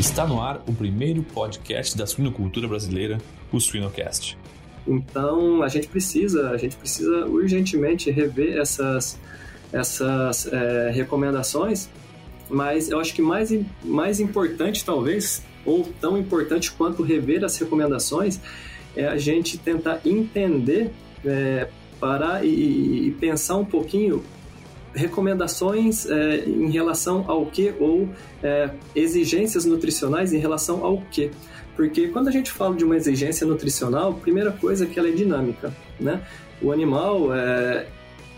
Está no ar o primeiro podcast da suinocultura brasileira, o Suinocast. Então, a gente precisa, a gente precisa urgentemente rever essas, essas é, recomendações, mas eu acho que mais, mais importante, talvez, ou tão importante quanto rever as recomendações, é a gente tentar entender, é, parar e, e pensar um pouquinho recomendações é, em relação ao que ou é, exigências nutricionais em relação ao que. Porque quando a gente fala de uma exigência nutricional, a primeira coisa é que ela é dinâmica, né? O animal, é,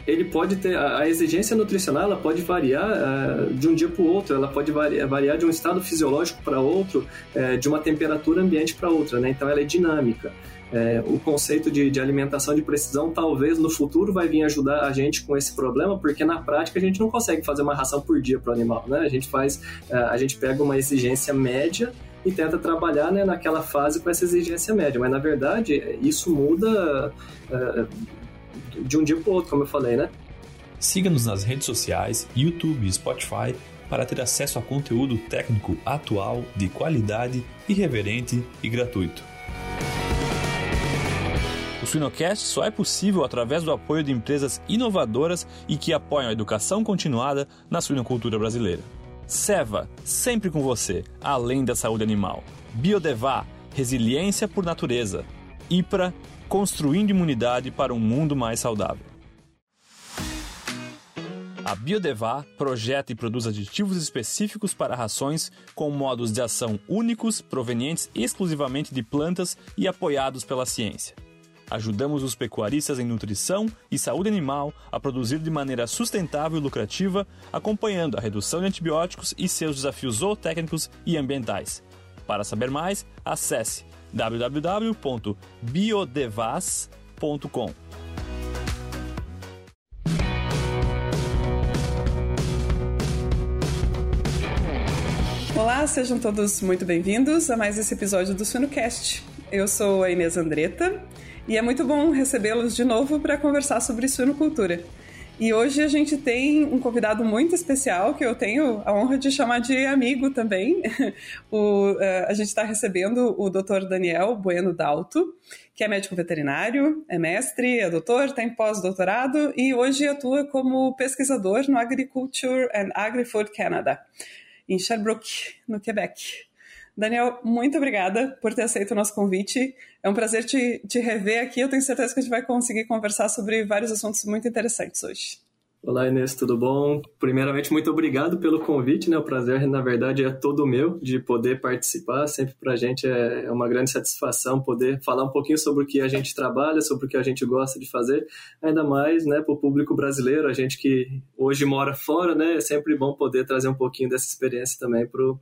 ele pode ter a exigência nutricional, ela pode variar é, de um dia para o outro, ela pode variar, variar, de um estado fisiológico para outro, é, de uma temperatura ambiente para outra, né? Então ela é dinâmica é, o conceito de, de, alimentação de precisão talvez no futuro vai vir ajudar a gente com esse problema, porque na prática a gente não consegue fazer uma ração por dia para o animal, né? A gente faz, é, a gente pega uma exigência média e tenta trabalhar né, naquela fase com essa exigência média, mas na verdade isso muda é, de um dia para o outro, como eu falei, né? Siga-nos nas redes sociais, YouTube e Spotify para ter acesso a conteúdo técnico atual, de qualidade, irreverente e gratuito. O Suinocast só é possível através do apoio de empresas inovadoras e que apoiam a educação continuada na suinocultura brasileira. Seva, sempre com você, além da saúde animal. Biodevá, resiliência por natureza. IPRA, construindo imunidade para um mundo mais saudável. A Biodevá projeta e produz aditivos específicos para rações com modos de ação únicos, provenientes exclusivamente de plantas e apoiados pela ciência. Ajudamos os pecuaristas em nutrição e saúde animal a produzir de maneira sustentável e lucrativa, acompanhando a redução de antibióticos e seus desafios zootécnicos e ambientais. Para saber mais, acesse www.biodevas.com. Olá, sejam todos muito bem-vindos a mais esse episódio do Suinocast. Eu sou a Inês Andretta e é muito bom recebê-los de novo para conversar sobre suinocultura. E hoje a gente tem um convidado muito especial que eu tenho a honra de chamar de amigo também. o, uh, a gente está recebendo o Dr. Daniel Bueno Dalto, que é médico veterinário, é mestre, é doutor, tem pós-doutorado e hoje atua como pesquisador no Agriculture and Agri-Food Canada, em Sherbrooke, no Quebec. Daniel, muito obrigada por ter aceito o nosso convite. É um prazer te, te rever aqui. Eu tenho certeza que a gente vai conseguir conversar sobre vários assuntos muito interessantes hoje. Olá, Inês, tudo bom? Primeiramente, muito obrigado pelo convite, né? O prazer, na verdade, é todo meu de poder participar. Sempre para a gente é, é uma grande satisfação poder falar um pouquinho sobre o que a gente trabalha, sobre o que a gente gosta de fazer. Ainda mais, né, para o público brasileiro, a gente que hoje mora fora, né? É sempre bom poder trazer um pouquinho dessa experiência também para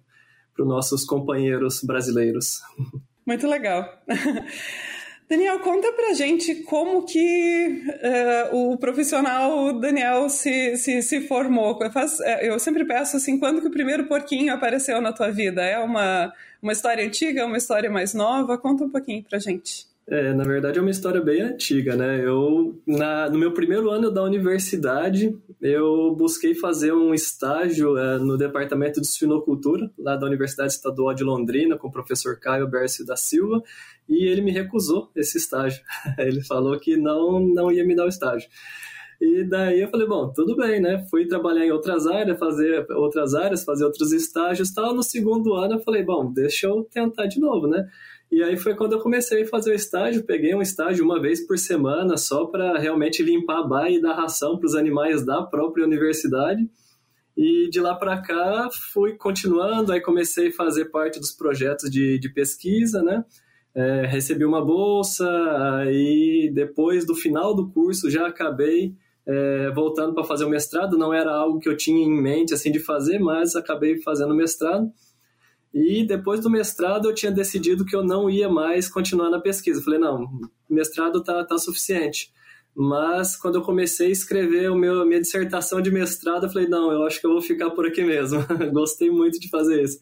para os nossos companheiros brasileiros. Muito legal. Daniel, conta pra gente como que uh, o profissional Daniel se, se, se formou. Faz, uh, eu sempre peço assim, quando que o primeiro porquinho apareceu na tua vida? É uma, uma história antiga, uma história mais nova? Conta um pouquinho pra gente. É, na verdade é uma história bem antiga, né? Eu, na, no meu primeiro ano da universidade, eu busquei fazer um estágio é, no departamento de suinocultura, lá da Universidade Estadual de Londrina, com o professor Caio Bércio da Silva, e ele me recusou esse estágio. ele falou que não, não ia me dar o estágio. E daí eu falei, bom, tudo bem, né? Fui trabalhar em outras áreas, fazer outras áreas, fazer outros estágios tal. No segundo ano eu falei, bom, deixa eu tentar de novo, né? E aí foi quando eu comecei a fazer o estágio, peguei um estágio uma vez por semana só para realmente limpar a baia e dar ração para os animais da própria universidade. E de lá para cá fui continuando, aí comecei a fazer parte dos projetos de, de pesquisa, né? É, recebi uma bolsa, aí depois do final do curso já acabei é, voltando para fazer o mestrado. Não era algo que eu tinha em mente assim de fazer, mas acabei fazendo o mestrado. E depois do mestrado eu tinha decidido que eu não ia mais continuar na pesquisa. falei, não, mestrado tá, tá suficiente. Mas quando eu comecei a escrever o meu, minha dissertação de mestrado, eu falei, não, eu acho que eu vou ficar por aqui mesmo. Gostei muito de fazer isso.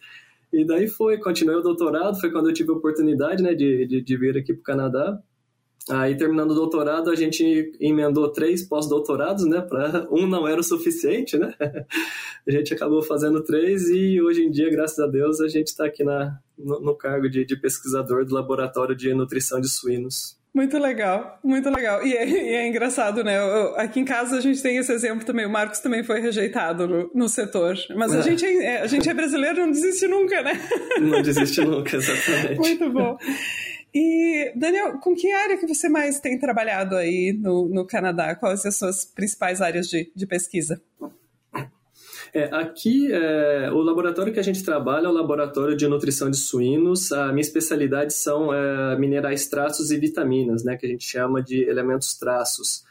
E daí foi, continuei o doutorado, foi quando eu tive a oportunidade né, de, de, de vir aqui para o Canadá. Aí, terminando o doutorado, a gente emendou três pós-doutorados, né? Pra, um não era o suficiente, né? a gente acabou fazendo três e hoje em dia, graças a Deus, a gente está aqui na, no, no cargo de, de pesquisador do Laboratório de Nutrição de Suínos. Muito legal, muito legal. E é, e é engraçado, né? Eu, aqui em casa a gente tem esse exemplo também. O Marcos também foi rejeitado no, no setor. Mas a, é. Gente é, a gente é brasileiro, não desiste nunca, né? Não desiste nunca, exatamente. muito bom. E, Daniel, com que área que você mais tem trabalhado aí no, no Canadá? Quais as suas principais áreas de, de pesquisa? É, aqui, é, o laboratório que a gente trabalha é o laboratório de nutrição de suínos. A minha especialidade são é, minerais traços e vitaminas, né, que a gente chama de elementos traços.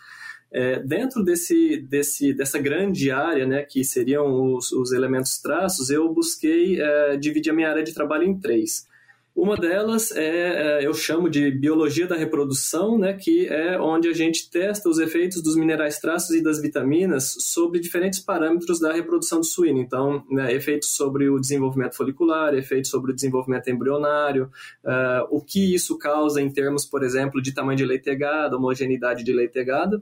É, dentro desse, desse, dessa grande área, né, que seriam os, os elementos traços, eu busquei é, dividir a minha área de trabalho em três. Uma delas é, é, eu chamo de biologia da reprodução, né, que é onde a gente testa os efeitos dos minerais traços e das vitaminas sobre diferentes parâmetros da reprodução do suíno. Então, né, efeitos sobre o desenvolvimento folicular, efeitos sobre o desenvolvimento embrionário, uh, o que isso causa em termos, por exemplo, de tamanho de leitegada, homogeneidade de leitegada.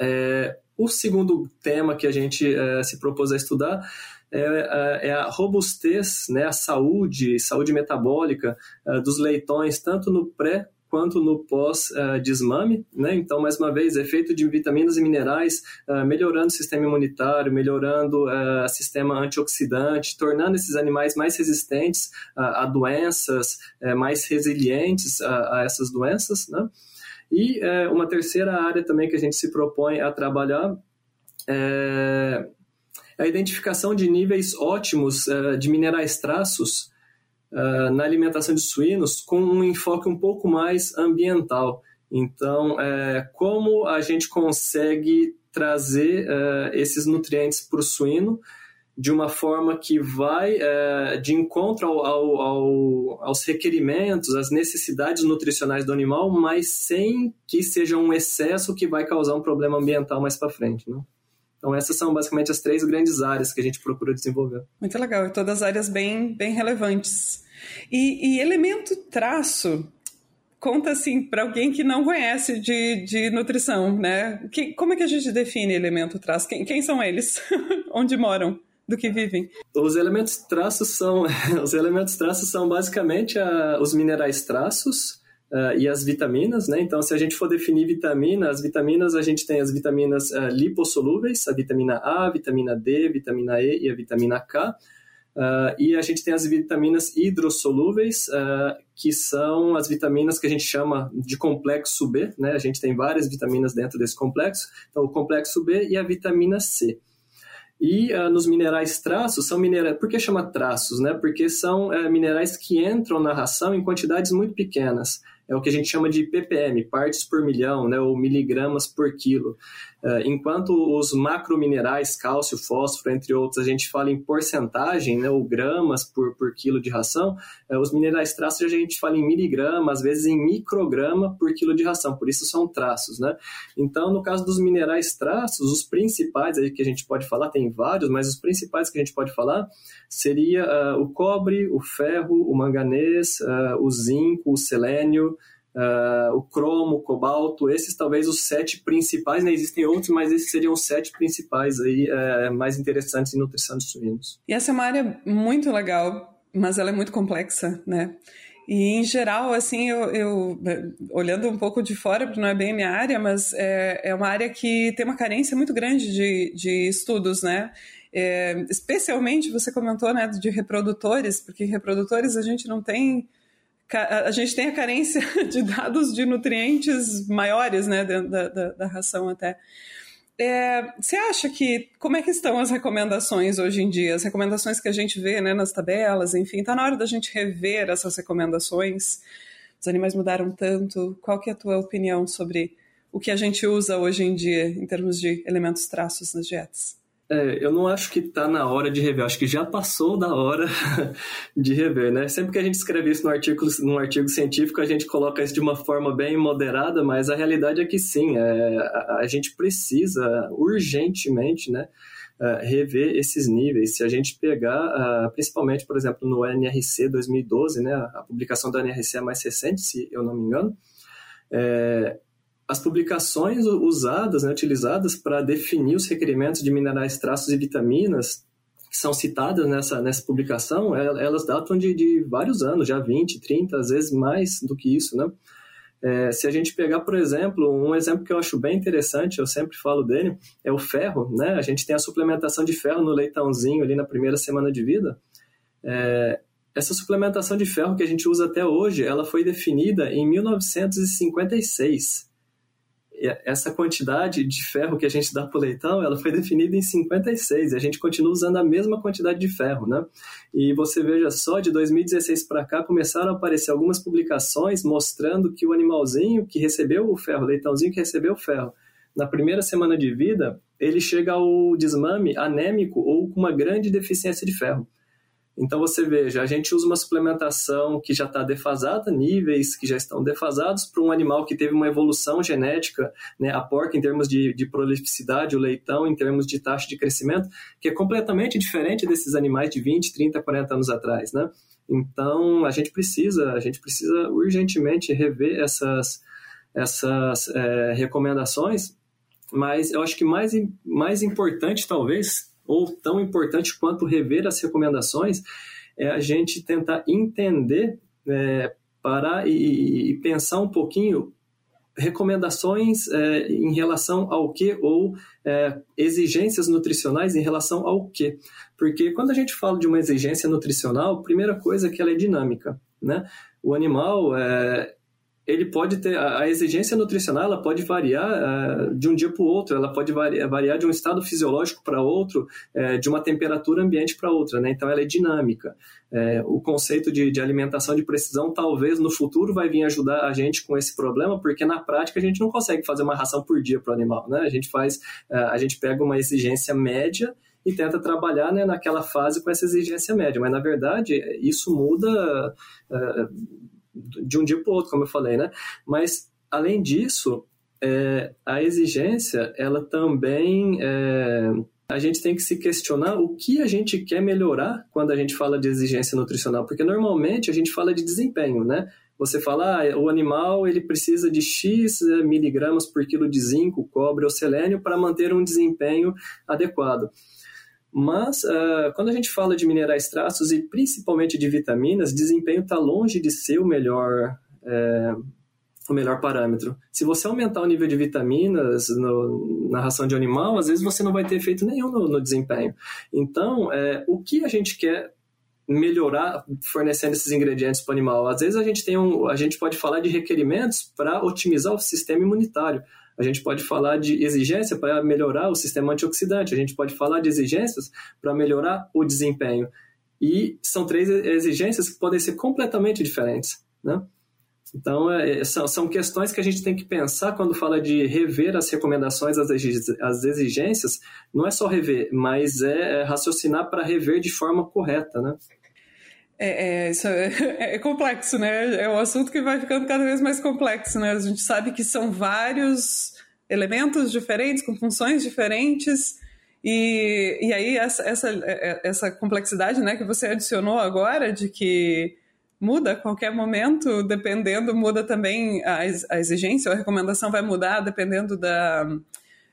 É, o segundo tema que a gente é, se propôs a estudar é, é, é a robustez, né, a saúde, saúde metabólica uh, dos leitões, tanto no pré quanto no pós-desmame, uh, né? Então, mais uma vez, efeito de vitaminas e minerais, uh, melhorando o sistema imunitário, melhorando o uh, sistema antioxidante, tornando esses animais mais resistentes a doenças, mais resilientes a, a, essas doenças, né? E uma terceira área também que a gente se propõe a trabalhar é a identificação de níveis ótimos uh, de minerais traços uh, na alimentação de suínos com um enfoque um pouco mais ambiental. Então, é, como a gente consegue trazer esses nutrientes para o suíno de uma forma que vai de encontro ao, ao, ao, aos requerimentos, às necessidades nutricionais do animal, mas sem que seja um excesso que vai causar um problema ambiental mais para frente. Né? Então, essas são basicamente as três grandes áreas que a gente procura desenvolver. Muito legal, e todas áreas bem, bem relevantes. E, e elemento traço, conta assim para alguém que não conhece de, de nutrição, né? Que, como é que a gente define elemento traço? Quem, quem são eles? Onde moram? Do que vivem? Os elementos traços são os elementos traços são basicamente a, os minerais traços Uh, e as vitaminas, né? Então, se a gente for definir vitamina, as vitaminas a gente tem as vitaminas uh, lipossolúveis, a vitamina A, a vitamina D, vitamina E e a vitamina K. Uh, e a gente tem as vitaminas hidrossolúveis, que são as vitaminas que a gente chama de complexo B, né? A gente tem várias vitaminas dentro desse complexo. Então, o complexo B e a vitamina C. E uh, nos minerais traços, são minerais. Por que chama traços? Né? Porque são uh, minerais que entram na ração em quantidades muito pequenas é o que a gente chama de ppm, partes por milhão, né, ou miligramas por quilo. Uh, enquanto os macrominerais, cálcio, fósforo, entre outros, a gente fala em porcentagem, né, ou gramas por, por quilo de ração, uh, os minerais traços a gente fala em miligramas, às vezes em micrograma por quilo de ração, por isso são traços. Né? Então, no caso dos minerais traços, os principais aí que a gente pode falar, tem vários, mas os principais que a gente pode falar seria uh, o cobre, o ferro, o manganês, o zinco, o selênio, uh, o cromo, o cobalto, esses talvez os sete principais, né? Existem outros, mas esses seriam os sete principais aí, uh, mais interessantes em nutrição de suínos. E essa é uma área muito legal, mas ela é muito complexa, né? E, em geral, assim, eu, eu, olhando um pouco de fora, porque não é bem minha área, mas é, é uma área que tem uma carência muito grande de, de estudos, né? É, especialmente, você comentou, né, de reprodutores, porque reprodutores a gente não tem a gente tem a carência de dados de nutrientes maiores, né, da, da, da ração até. É, você acha que como é que estão as recomendações hoje em dia? As recomendações que a gente vê né, nas tabelas, enfim, está na hora da gente rever essas recomendações. Os animais mudaram tanto. Qual que é a tua opinião sobre o que a gente usa hoje em dia em termos de elementos traços nas dietas? É, eu não acho que está na hora de rever, acho que já passou da hora de rever, né? Sempre que a gente escreve isso no artigo, num artigo científico, a gente coloca isso de uma forma bem moderada, mas a realidade é que sim, é, a, a, gente precisa urgentemente, né? Uh, rever esses níveis. Se a gente pegar, uh, principalmente, por exemplo, no NRC 2012, né, a publicação da NRC é mais recente, se eu não me engano, É, as publicações usadas, né, utilizadas para definir os requerimentos de minerais, traços e vitaminas que são citadas nessa, nessa publicação, elas datam de, de vários anos, já 20, 30, às vezes mais do que isso, né? É, se a gente pegar, por exemplo, um exemplo que eu acho bem interessante, eu sempre falo dele, é o ferro, né? A gente tem a suplementação de ferro no leitãozinho ali na primeira semana de vida. É, essa suplementação de ferro que a gente usa até hoje, ela foi definida em 1956 essa quantidade de ferro que a gente dá para o leitão, ela foi definida em 56, e a gente continua usando a mesma quantidade de ferro, né? E você veja só, de 2016 para cá, começaram a aparecer algumas publicações mostrando que o animalzinho que recebeu o ferro, o leitãozinho que recebeu o ferro, na primeira semana de vida, ele chega ao desmame anêmico ou com uma grande deficiência de ferro. Então você veja, a gente usa uma suplementação que já está defasada, níveis que já estão defasados para um animal que teve uma evolução genética, né, a porca em termos de, de prolificidade, o leitão em termos de taxa de crescimento, que é completamente diferente desses animais de 20, 30, 40 anos atrás, né? Então a gente precisa, a gente precisa urgentemente rever essas, essas é, recomendações, mas eu acho que mais, mais importante talvez ou tão importante quanto rever as recomendações, é a gente tentar entender, é, parar e, e, pensar um pouquinho recomendações é, em relação ao que ou é, exigências nutricionais em relação ao que. Porque quando a gente fala de uma exigência nutricional, primeira coisa é que ela é dinâmica. Né? O animal, é, ele pode ter a, exigência nutricional ela pode variar uh, de um dia para o outro ela pode variar, variar, de um estado fisiológico para outro uh, de uma temperatura ambiente para outra né? Então ela é dinâmica. Uh, o conceito de, de, alimentação de precisão talvez no futuro vai vir ajudar a gente com esse problema porque na prática a gente não consegue fazer uma ração por dia para o animal né? A gente faz a gente pega uma exigência média e tenta trabalhar né, naquela fase com essa exigência média. Mas na verdade isso muda de um dia para o outro, como eu falei, né? Mas, além disso, é, a exigência, ela também... É, a gente tem que se questionar o que a gente quer melhorar quando a gente fala de exigência nutricional, porque normalmente a gente fala de desempenho, né? Você fala, ah, o animal ele precisa de X é, miligramas por quilo de zinco, cobre ou selênio para manter um desempenho adequado. Mas uh, quando a gente fala de minerais traços e principalmente de vitaminas, desempenho está longe de ser o melhor, é, o melhor parâmetro. Se você aumentar o nível de vitaminas no, na ração de animal, às vezes você não vai ter efeito nenhum no, no desempenho. Então, é, o que a gente quer melhorar fornecendo esses ingredientes para o animal? Às vezes a gente tem um, a gente pode falar de requerimentos para otimizar o sistema imunitário. A gente pode falar de exigência para melhorar o sistema antioxidante, a gente pode falar de exigências para melhorar o desempenho. E são três exigências que podem ser completamente diferentes, né? Então, é, são, são questões que a gente tem que pensar quando fala de rever as recomendações, as exigências. Não é só rever, mas é, é raciocinar para rever de forma correta, né? É, é, isso é, é, complexo, né? É um assunto que vai ficando cada vez mais complexo, né? A gente sabe que são vários elementos diferentes, com funções diferentes, e, e aí essa, essa, é, essa complexidade né, que você adicionou agora, de que muda a qualquer momento, dependendo, muda também a, a exigência, a recomendação vai mudar dependendo da,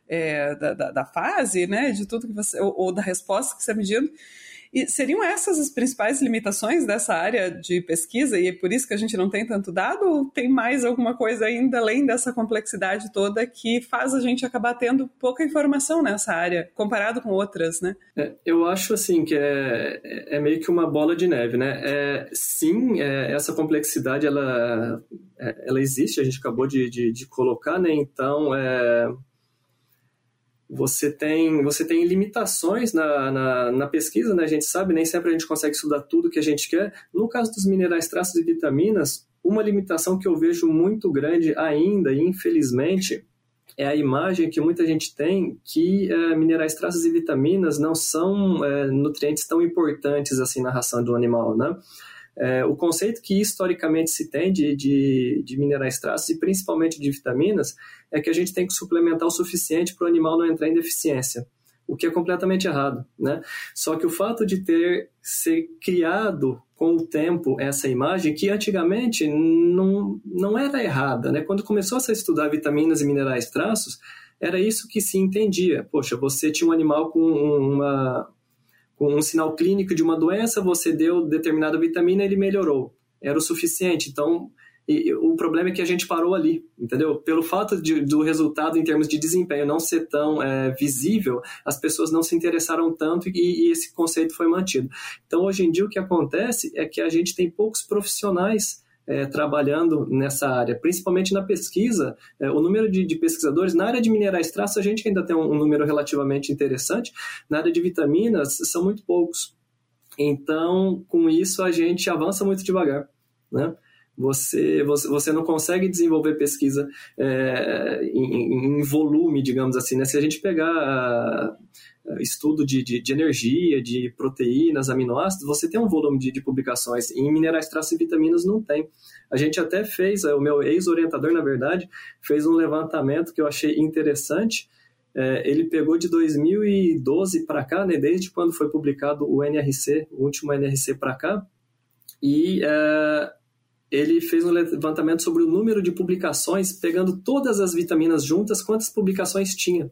é, da, da, da, fase, né? De tudo que você. ou, ou da resposta que você está medindo. E seriam essas as principais limitações dessa área de pesquisa e é por isso que a gente não tem tanto dado ou tem mais alguma coisa ainda além dessa complexidade toda que faz a gente acabar tendo pouca informação nessa área comparado com outras, né? É, eu acho assim que é, é meio que uma bola de neve, né? É, sim, é, essa complexidade ela, é, ela existe, a gente acabou de, de, de colocar, né? Então, é, você tem, você tem limitações na, na, na, pesquisa, né? A gente sabe, nem sempre a gente consegue estudar tudo que a gente quer. No caso dos minerais, traços e vitaminas, uma limitação que eu vejo muito grande ainda, infelizmente, é a imagem que muita gente tem que é, minerais, traços e vitaminas não são é, nutrientes tão importantes assim na ração do animal, né? É, o conceito que historicamente se tem de, de, de, minerais traços e principalmente de vitaminas é que a gente tem que suplementar o suficiente para o animal não entrar em deficiência. o que é completamente errado, né? Só que o fato de ter ser criado com o tempo essa imagem que antigamente não, não era errada, né? Quando começou -se a estudar vitaminas e minerais traços, era isso que se entendia. Poxa, você tinha um animal com uma com um sinal clínico de uma doença, você deu determinada vitamina, ele melhorou. Era o suficiente. Então, e o problema é que a gente parou ali, entendeu? Pelo fato de, do resultado em termos de desempenho não ser tão é, visível, as pessoas não se interessaram tanto e, e, esse conceito foi mantido. Então, hoje em dia, o que acontece é que a gente tem poucos profissionais é, trabalhando nessa área, principalmente na pesquisa. É, o número de, de, pesquisadores na área de minerais traços, a gente ainda tem um, um número relativamente interessante. Na área de vitaminas, são muito poucos. Então, com isso, a gente avança muito devagar. Né? Você, você, você não consegue desenvolver pesquisa é, em, em, volume, digamos assim. Né? Se a gente pegar estudo de, de, de, energia, de proteínas, aminoácidos, você tem um volume de, de publicações. Em minerais, traços e vitaminas não tem. A gente até fez, o meu ex-orientador, na verdade, fez um levantamento que eu achei interessante. É, ele pegou de 2012 para cá, né, desde quando foi publicado o NRC, o último NRC para cá, e é, ele fez um levantamento sobre o número de publicações, pegando todas as vitaminas juntas, quantas publicações tinha.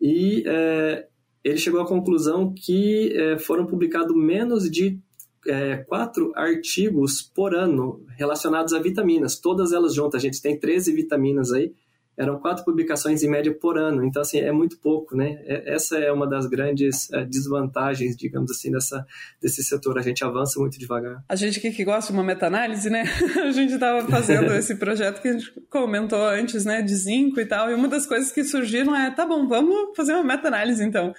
E é, ele chegou à conclusão que é, foram publicados menos de é, quatro artigos por ano relacionados a vitaminas, todas elas juntas. A gente tem 13 vitaminas aí, eram quatro publicações em média por ano, então assim, é muito pouco, né? É, essa é uma das grandes é, desvantagens, digamos assim, dessa, desse setor, a gente avança muito devagar. A gente aqui que gosta de uma meta-análise, né? A gente estava fazendo esse projeto que a gente comentou antes, né, de zinco e tal, e uma das coisas que surgiram é, tá bom, vamos fazer uma meta-análise então.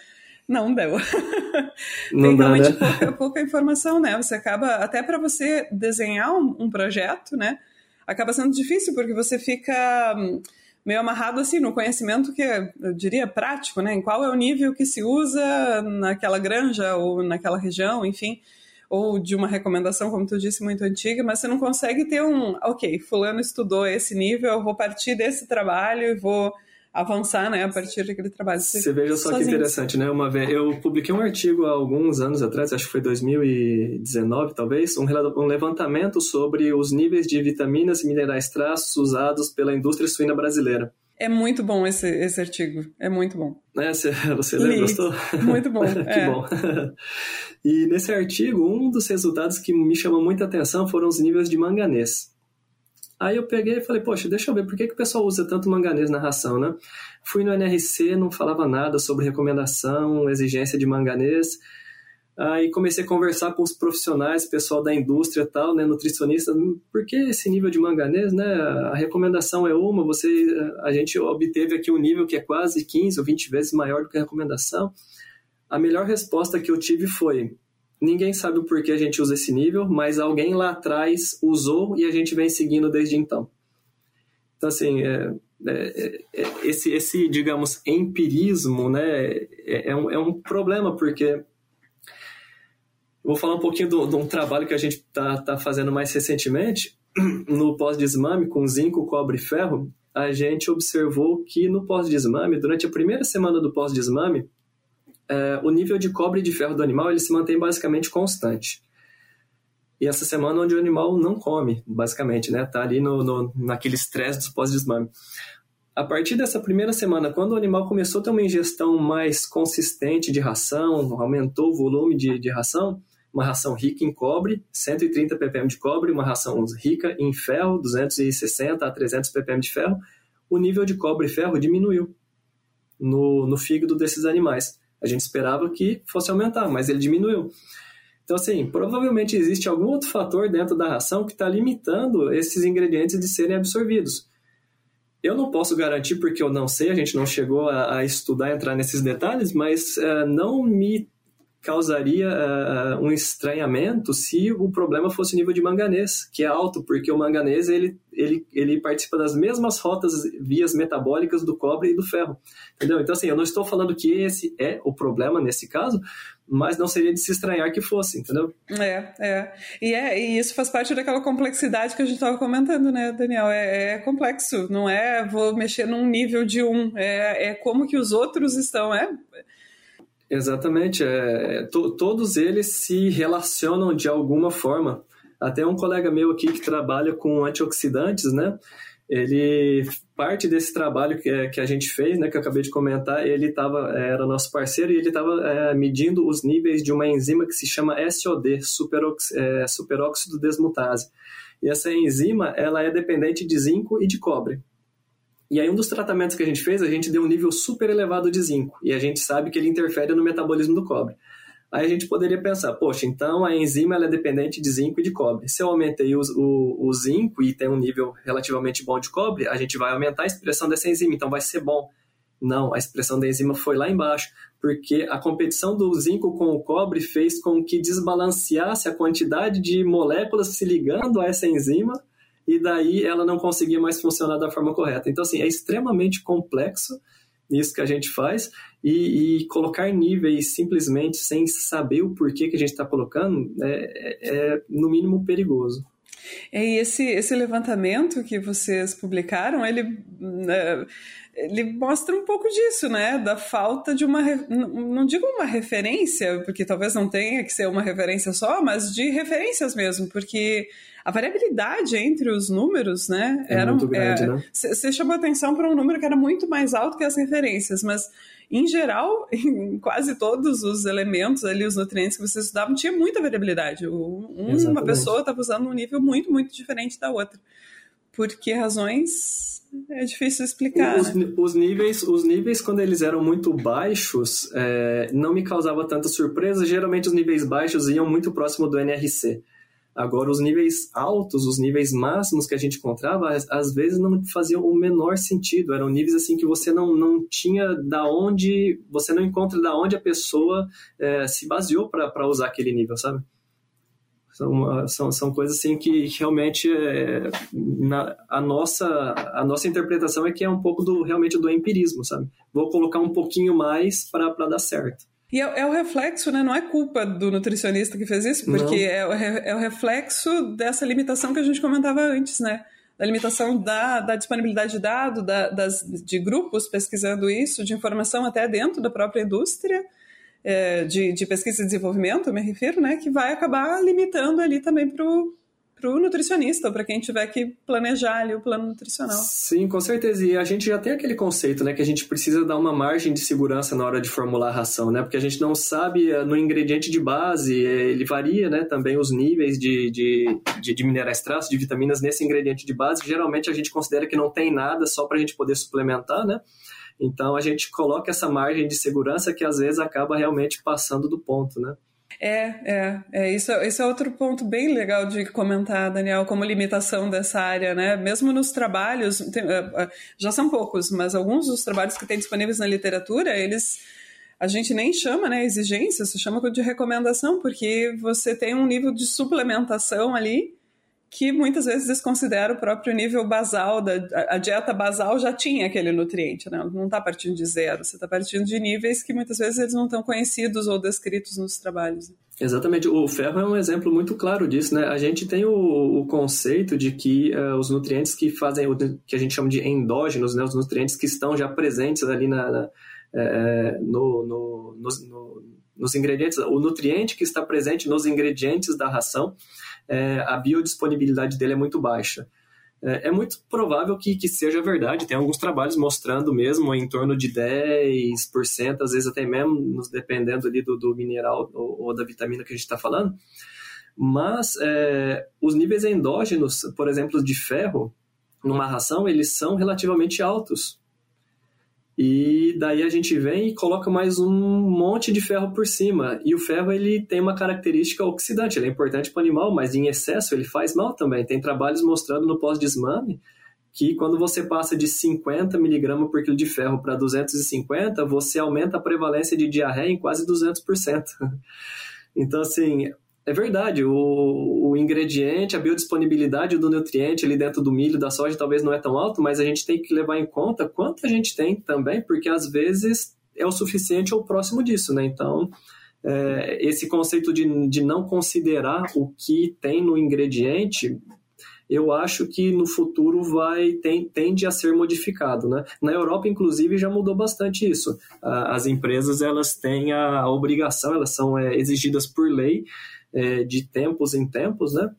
Não deu. Não Tem dá, realmente né? pouca, pouca, informação, né? Você acaba, até para você desenhar um, um projeto, né? Acaba sendo difícil, porque você fica hum, meio amarrado assim no conhecimento que eu diria prático, né? Em qual é o nível que se usa naquela granja ou naquela região, enfim, ou de uma recomendação, como tu disse, muito antiga, mas você não consegue ter um, ok, fulano estudou esse nível, eu vou partir desse trabalho e vou avançar, né, a partir daquele trabalho. Você, você veja só sozinho. que interessante, né? Uma vez eu publiquei um artigo há alguns anos atrás, acho que foi 2019, talvez, um, um levantamento sobre os níveis de vitaminas e minerais traços usados pela indústria suína brasileira. É muito bom esse, esse artigo, é muito bom. É, você, você leu, gostou? Muito bom, que é. bom. e nesse artigo, um dos resultados que me chamou muita atenção foram os níveis de manganês. Aí eu peguei e falei, poxa, deixa eu ver, por que, que o pessoal usa tanto manganês na ração, né? Fui no NRC, não falava nada sobre recomendação, exigência de manganês. Aí comecei a conversar com os profissionais, pessoal da indústria e tal, né, nutricionista, por que esse nível de manganês, né? A recomendação é uma, você a gente obteve aqui um nível que é quase 15 ou 20 vezes maior do que a recomendação. A melhor resposta que eu tive foi: Ninguém sabe o porquê a gente usa esse nível, mas alguém lá atrás usou e a gente vem seguindo desde então. Então, assim, é, é, é, esse, esse, digamos, empirismo, né, é, é, um, é um problema, porque vou falar um pouquinho de um trabalho que a gente está tá fazendo mais recentemente, no pós-desmame, com zinco, cobre e ferro, a gente observou que no pós-desmame, durante a primeira semana do pós-desmame, é, o nível de cobre e de ferro do animal ele se mantém basicamente constante. E essa semana onde o animal não come, basicamente, né? Tá ali no, no naquele estresse do pós-desmame. A partir dessa primeira semana, quando o animal começou a ter uma ingestão mais consistente de ração, aumentou o volume de, de ração, uma ração rica em cobre, 130 ppm de cobre, uma ração rica em ferro, 260 a 300 ppm de ferro, o nível de cobre e ferro diminuiu no, no fígado desses animais. A gente esperava que fosse aumentar, mas ele diminuiu. Então, assim, provavelmente existe algum outro fator dentro da ração que está limitando esses ingredientes de serem absorvidos. Eu não posso garantir porque eu não sei, a gente não chegou a, a estudar, entrar nesses detalhes, mas uh, não me causaria uh, um estranhamento se o problema fosse o nível de manganês, que é alto, porque o manganês ele, ele, ele participa das mesmas rotas, vias metabólicas do cobre e do ferro. Entendeu? Então, assim, eu não estou falando que esse é o problema nesse caso, mas não seria de se estranhar que fosse, entendeu? É, é. E, é, e isso faz parte daquela complexidade que a gente estava comentando, né, Daniel? É, é, complexo, não é vou mexer num nível de um, é, é como que os outros estão, é Exatamente. É, to, todos eles se relacionam de alguma forma. Até um colega meu aqui que trabalha com antioxidantes, né? Ele parte desse trabalho que, que a gente fez, né, que eu acabei de comentar, ele tava, era nosso parceiro e ele estava é, medindo os níveis de uma enzima que se chama SOD, superox, é, superóxido desmutase. E essa enzima, ela é dependente de zinco e de cobre. E aí um dos tratamentos que a gente fez, a gente deu um nível super elevado de zinco, e a gente sabe que ele interfere no metabolismo do cobre. Aí a gente poderia pensar, poxa, então a enzima é dependente de zinco e de cobre. Se eu aumentei o, o, o, zinco e tem um nível relativamente bom de cobre, a gente vai aumentar a expressão dessa enzima, então vai ser bom. Não, a expressão da enzima foi lá embaixo, porque a competição do zinco com o cobre fez com que desbalanceasse a quantidade de moléculas se ligando a essa enzima e daí ela não conseguia mais funcionar da forma correta. Então, assim, é extremamente complexo isso que a gente faz e, e colocar níveis simplesmente sem saber o porquê que a gente está colocando é, é, é, no mínimo, perigoso. E esse, esse levantamento que vocês publicaram, ele, né, ele mostra um pouco disso, né? Da falta de uma, não digo uma referência, porque talvez não tenha que ser uma referência só, mas de referências mesmo, porque a variabilidade entre os números, né? É era muito grande, é, né? Você chamou atenção para um número que era muito mais alto que as referências, mas em geral, em quase todos os elementos ali, os nutrientes que vocês estudavam, tinha muita variabilidade. Um, uma pessoa estava usando um nível muito, muito diferente da outra. Por que razões? É difícil explicar. Os, né? os, níveis, os níveis, quando eles eram muito baixos, é, não me causava tanta surpresa. Geralmente, os níveis baixos iam muito próximo do NRC. Agora, os níveis altos, os níveis máximos que a gente encontrava, às vezes não faziam o menor sentido. Eram níveis assim que você não, não tinha da onde, você não encontra da onde a pessoa é, se baseou para usar aquele nível, sabe? São, são, são coisas assim que realmente é, na, a, nossa, a nossa interpretação é que é um pouco do realmente do empirismo, sabe? Vou colocar um pouquinho mais para dar certo. E é, é, o reflexo, né? Não é culpa do nutricionista que fez isso, porque é o, é o, reflexo dessa limitação que a gente comentava antes, né? Da limitação da, da disponibilidade de dados, da, das, de grupos pesquisando isso, de informação até dentro da própria indústria de, de pesquisa e desenvolvimento, me refiro, né? Que vai acabar limitando ali também para o para o nutricionista, para quem tiver que planejar ali o plano nutricional. Sim, com certeza. E a gente já tem aquele conceito, né, que a gente precisa dar uma margem de segurança na hora de formular a ração, né, porque a gente não sabe eh, no ingrediente de base, eh, ele varia, né, também os níveis de, de, de, de minerais traços, de vitaminas nesse ingrediente de base. Geralmente a gente considera que não tem nada só para a gente poder suplementar, né. Então a gente coloca essa margem de segurança que às vezes acaba realmente passando do ponto, né. É, é, é isso, esse é outro ponto bem legal de comentar, Daniel, como limitação dessa área, né? Mesmo nos trabalhos, tem, é, é, já são poucos, mas alguns dos trabalhos que tem disponíveis na literatura, eles a gente nem chama, né, exigência, se chama de recomendação, porque você tem um nível de suplementação ali que muitas vezes desconsidera o próprio nível basal, da, a dieta basal já tinha aquele nutriente, né? não está partindo de zero, você está partindo de níveis que muitas vezes eles não estão conhecidos ou descritos nos trabalhos. Exatamente, o ferro é um exemplo muito claro disso, né? A gente tem o, o conceito de que uh, os nutrientes que fazem o que a gente chama de endógenos, né? Os nutrientes que estão já presentes ali na, na é, no, no, no, nos ingredientes, o nutriente que está presente nos ingredientes da ração, é, a biodisponibilidade dele é muito baixa. É, é muito provável que, que seja verdade, tem alguns trabalhos mostrando mesmo em torno de 10%, às vezes até menos, dependendo ali do, do mineral ou, ou, da vitamina que a gente está falando. Mas é, os níveis endógenos, por exemplo, de ferro, numa ração, eles são relativamente altos. E daí a gente vem e coloca mais um monte de ferro por cima. E o ferro ele tem uma característica oxidante, ele é importante para o animal, mas em excesso ele faz mal também. Tem trabalhos mostrando no pós-desmame que quando você passa de 50 miligramas por quilo de ferro para 250, você aumenta a prevalência de diarreia em quase 200%. Então, assim, é verdade, o, o, ingrediente, a biodisponibilidade do nutriente ali dentro do milho, da soja, talvez não é tão alto, mas a gente tem que levar em conta quanto a gente tem também, porque às vezes é o suficiente ou próximo disso, né? Então, é, esse conceito de, de não considerar o que tem no ingrediente eu acho que no futuro vai tem, tende a ser modificado, né? Na Europa, inclusive, já mudou bastante isso. As empresas elas têm a obrigação, elas são é, exigidas por lei é, de tempos em tempos, né?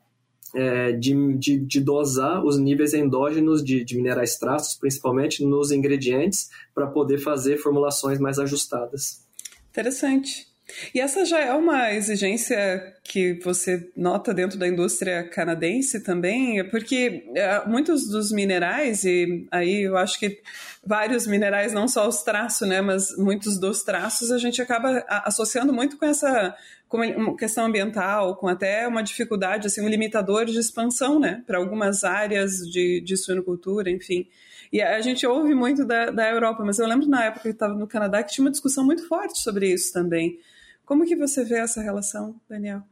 É, de, de, de, dosar os níveis endógenos de, de minerais traços, principalmente nos ingredientes, para poder fazer formulações mais ajustadas. Interessante. E essa já é uma exigência que você nota dentro da indústria canadense também, porque é, muitos dos minerais, e aí eu acho que vários minerais, não só os traços, né, mas muitos dos traços a gente acaba associando muito com essa com questão ambiental, com até uma dificuldade, assim, um limitador de expansão, né, para algumas áreas de, de suinocultura, enfim. E a gente ouve muito da, da Europa, mas eu lembro na época que eu estava no Canadá que tinha uma discussão muito forte sobre isso também como que você vê essa relação, Daniel?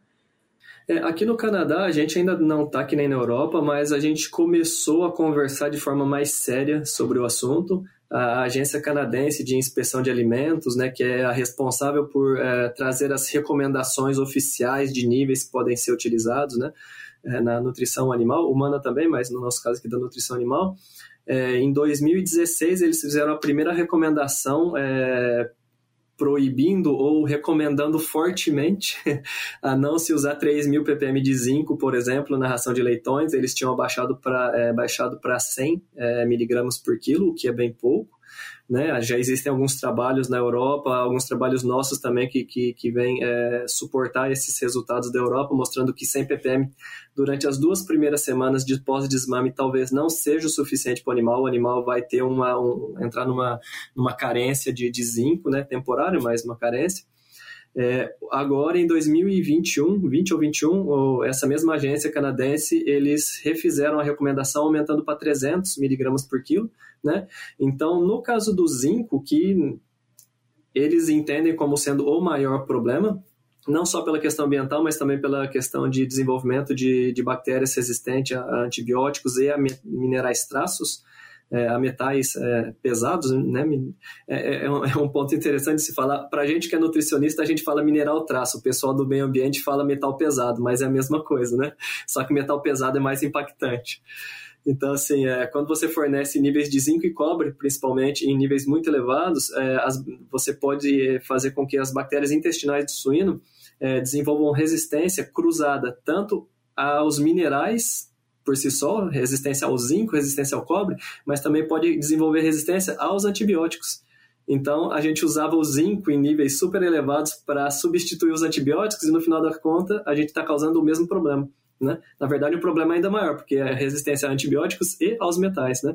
É, aqui no Canadá, a gente ainda não está que nem na Europa, mas a gente começou a conversar de forma mais séria sobre o assunto. A Agência Canadense de Inspeção de Alimentos, né, que é a responsável por é, trazer as recomendações oficiais de níveis que podem ser utilizados né, é, na nutrição animal, humana também, mas no nosso caso aqui da nutrição animal. É, em 2016, eles fizeram a primeira recomendação é, proibindo ou recomendando fortemente a não se usar 3 mil ppm de zinco, por exemplo, na ração de leitões. Eles tinham baixado para é, baixado 100 é, miligramas por quilo, o que é bem pouco. Né? Já existem alguns trabalhos na Europa, alguns trabalhos nossos também que, que, que vêm é, suportar esses resultados da Europa, mostrando que 100 ppm durante as duas primeiras semanas de pós-desmame talvez não seja o suficiente para o animal. O animal vai ter uma, um, entrar numa, numa carência de, de zinco, né? temporária, mas uma carência. É, agora, em 2021, 20 ou 21, essa mesma agência canadense, eles refizeram a recomendação aumentando para 300 miligramas por quilo, né? Então, no caso do zinco, que eles entendem como sendo o maior problema, não só pela questão ambiental, mas também pela questão de desenvolvimento de, de bactérias resistentes a antibióticos e a minerais traços, é, a metais é, pesados, né? É, é, é, um, é, um, ponto interessante se falar. Para a gente que é nutricionista, a gente fala mineral traço, o pessoal do meio ambiente fala metal pesado, mas é a mesma coisa, né? Só que metal pesado é mais impactante. Então, assim, é, quando você fornece níveis de zinco e cobre, principalmente em níveis muito elevados, é, as, você pode fazer com que as bactérias intestinais do suíno é, desenvolvam resistência cruzada tanto aos minerais por si só, resistência ao zinco, resistência ao cobre, mas também pode desenvolver resistência aos antibióticos. Então, a gente usava o zinco em níveis super elevados para substituir os antibióticos e, no final da conta, a gente está causando o mesmo problema. Né? Na verdade, o problema é ainda maior, porque é resistência a antibióticos e aos metais. Né?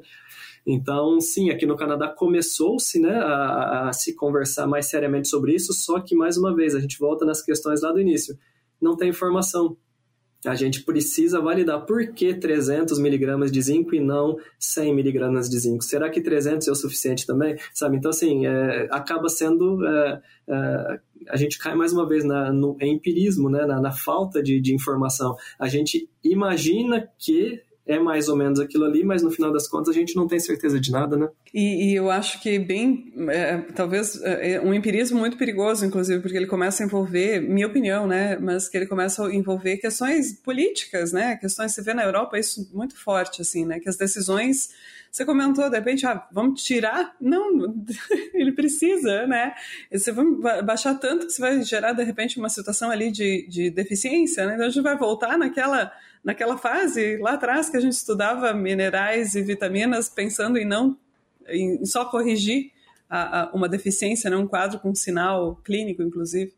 Então, sim, aqui no Canadá começou-se né, a, a, se conversar mais seriamente sobre isso, só que, mais uma vez, a gente volta nas questões lá do início. Não tem informação, a gente precisa validar por que 300 miligramas de zinco e não 100 miligramas de zinco. Será que 300 é o suficiente também? Sabe? Então, assim, é, acaba sendo... É, é, a gente cai mais uma vez na, no empirismo, né? na, na falta de, de informação. A gente imagina que é mais ou menos aquilo ali, mas no final das contas a gente não tem certeza de nada, né? E, e eu acho que bem, é, talvez é, é um empirismo muito perigoso, inclusive, porque ele começa a envolver, minha opinião, né? Mas que ele começa a envolver questões políticas, né? Questões, você vê na Europa isso muito forte, assim, né? Que as decisões você comentou, de repente, ah, vamos tirar? Não, ele precisa, né? Você vai baixar tanto que você vai gerar, de repente, uma situação ali de, de deficiência, né? Então a gente vai voltar naquela naquela fase lá atrás que a gente estudava minerais e vitaminas pensando em não em só corrigir a, a, uma deficiência, né, um quadro com sinal clínico, inclusive.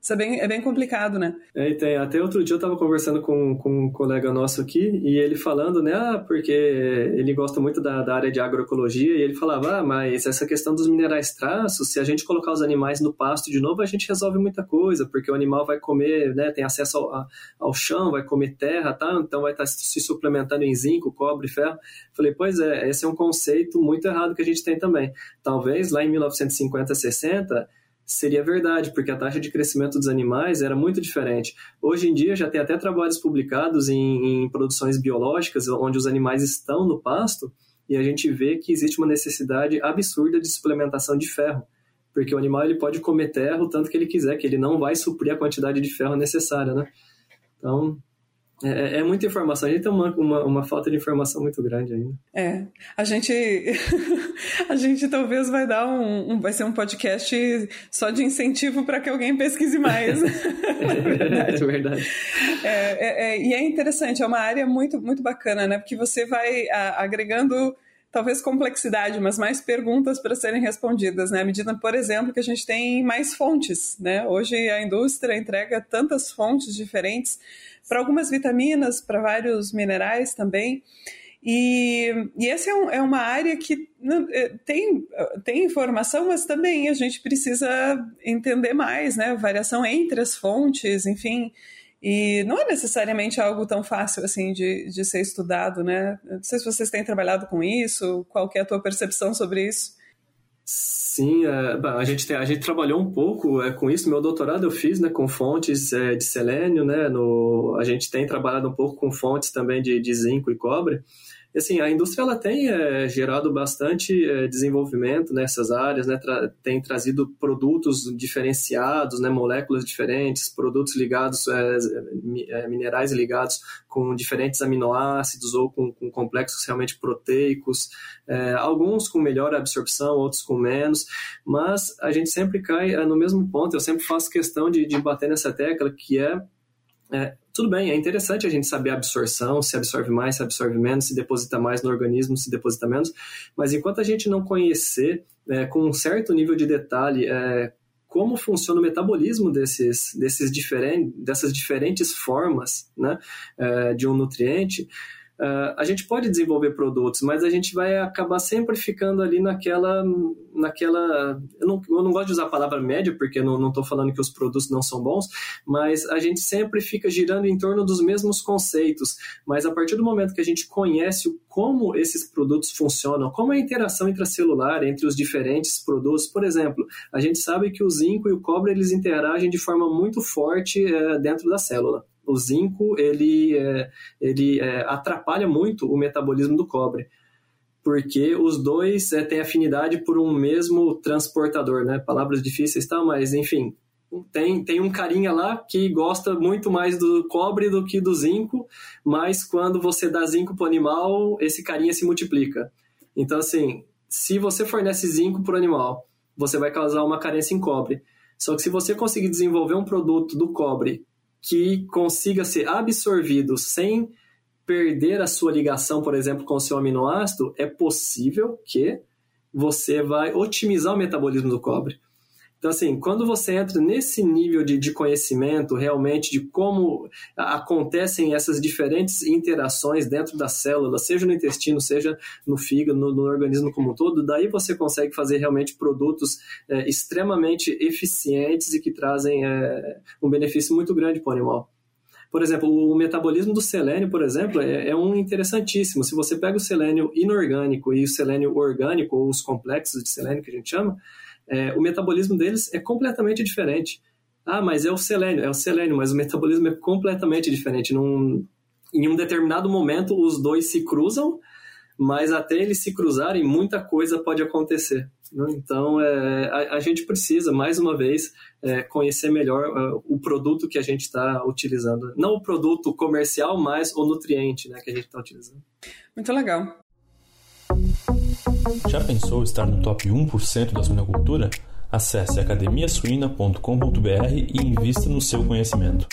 Isso é bem, é bem complicado, né? É, tem, até outro dia eu estava conversando com, com um colega nosso aqui e ele falando, né, ah, porque ele gosta muito da, da área de agroecologia e ele falava, ah, mas essa questão dos minerais traços, se a gente colocar os animais no pasto de novo, a gente resolve muita coisa, porque o animal vai comer, né, tem acesso ao, ao chão, vai comer terra, tá? Então vai estar tá se suplementando em zinco, cobre, ferro. Falei, pois é, esse é um conceito muito errado que a gente tem também. Talvez lá em 1950, 60 seria verdade, porque a taxa de crescimento dos animais era muito diferente. Hoje em dia já tem até trabalhos publicados em, em produções biológicas, onde os animais estão no pasto, e a gente vê que existe uma necessidade absurda de suplementação de ferro, porque o animal ele pode comer terra o tanto que ele quiser, que ele não vai suprir a quantidade de ferro necessária, né? Então, É, é, é, muita informação. A gente tem uma, uma, uma, falta de informação muito grande ainda. É. A gente. a gente talvez vai dar um, um, Vai ser um podcast só de incentivo para que alguém pesquise mais. é verdade, é verdade. É, é, e é interessante, é uma área muito, muito bacana, né? Porque você vai agregando talvez complexidade, mas mais perguntas para serem respondidas, né? À medida, por exemplo, que a gente tem mais fontes, né? Hoje a indústria entrega tantas fontes diferentes para algumas vitaminas, para vários minerais também. E, e essa é, um, é, uma área que é, tem, tem informação, mas também a gente precisa entender mais, né? Variação entre as fontes, enfim. E não é necessariamente algo tão fácil assim de, de ser estudado, né? Não sei se vocês têm trabalhado com isso, qual é a tua percepção sobre isso? Sim, é, a, gente a gente trabalhou um pouco é, com isso. Meu doutorado eu fiz né, com fontes é, de selênio, né? No, a gente tem trabalhado um pouco com fontes também de, de zinco e cobre assim, a indústria ela tem é, gerado bastante é, desenvolvimento nessas áreas, né? Tra tem trazido produtos diferenciados, né? moléculas diferentes, produtos ligados, é, minerais ligados com diferentes aminoácidos ou com, com complexos realmente proteicos, alguns com melhor absorção, outros com menos, mas a gente sempre cai no mesmo ponto, eu sempre faço questão de, de bater nessa tecla que é é, tudo bem, é interessante a gente saber a absorção, se absorve mais, se absorve menos, se deposita mais no organismo, se deposita menos, mas enquanto a gente não conhecer é, com um certo nível de detalhe é, como funciona o metabolismo desses, desses diferentes, dessas diferentes formas né, é, de um nutriente, Uh, a gente pode desenvolver produtos, mas a gente vai acabar sempre ficando ali naquela. naquela eu, não, eu não gosto de usar a palavra média, porque eu não estou falando que os produtos não são bons, mas a gente sempre fica girando em torno dos mesmos conceitos. Mas a partir do momento que a gente conhece como esses produtos funcionam, como é a interação intracelular entre os diferentes produtos, por exemplo, a gente sabe que o zinco e o cobre eles interagem de forma muito forte é, dentro da célula o zinco ele, é, ele é, atrapalha muito o metabolismo do cobre, porque os dois é, têm afinidade por um mesmo transportador, né? Palavras difíceis, tá? Mas enfim, tem, tem um carinha lá que gosta muito mais do cobre do que do zinco, mas quando você dá zinco para o animal, esse carinha se multiplica. Então, assim, se você fornece zinco para o animal, você vai causar uma carência em cobre. Só que se você conseguir desenvolver um produto do cobre que consiga ser absorvido sem perder a sua ligação, por exemplo, com o seu aminoácido, é possível que você vai otimizar o metabolismo do cobre. Então, assim, quando você entra nesse nível de, de conhecimento realmente de como acontecem essas diferentes interações dentro da célula, seja no intestino, seja no fígado, no, no organismo como um todo, daí você consegue fazer realmente produtos é, extremamente eficientes e que trazem é, um benefício muito grande para o animal. Por exemplo, o metabolismo do selênio, por exemplo, é, é, um interessantíssimo. Se você pega o selênio inorgânico e o selênio orgânico, ou os complexos de selênio que a gente chama, é, o metabolismo deles é completamente diferente. Ah, mas é o selênio, é o selênio, mas o metabolismo é completamente diferente. Num, em um determinado momento, os dois se cruzam, mas até eles se cruzarem, muita coisa pode acontecer. Né? Então, é, a, a, gente precisa, mais uma vez, é, conhecer melhor uh, o produto que a gente está utilizando. Não o produto comercial, mas o nutriente né, que a gente está utilizando. Muito legal. Já pensou estar no top 1% da suinocultura? Acesse academiasuina.com.br e invista no seu conhecimento.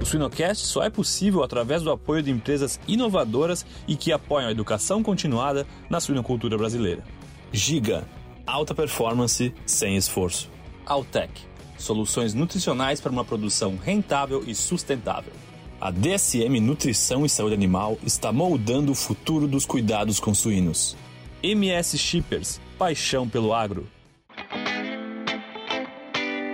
O Suinocast só é possível através do apoio de empresas inovadoras e que apoiam a educação continuada na suinocultura brasileira. Giga, alta performance sem esforço. Altec, soluções nutricionais para uma produção rentável e sustentável. A DSM Nutrição e Saúde Animal está moldando o futuro dos cuidados com suínos. MS Shippers, paixão pelo agro.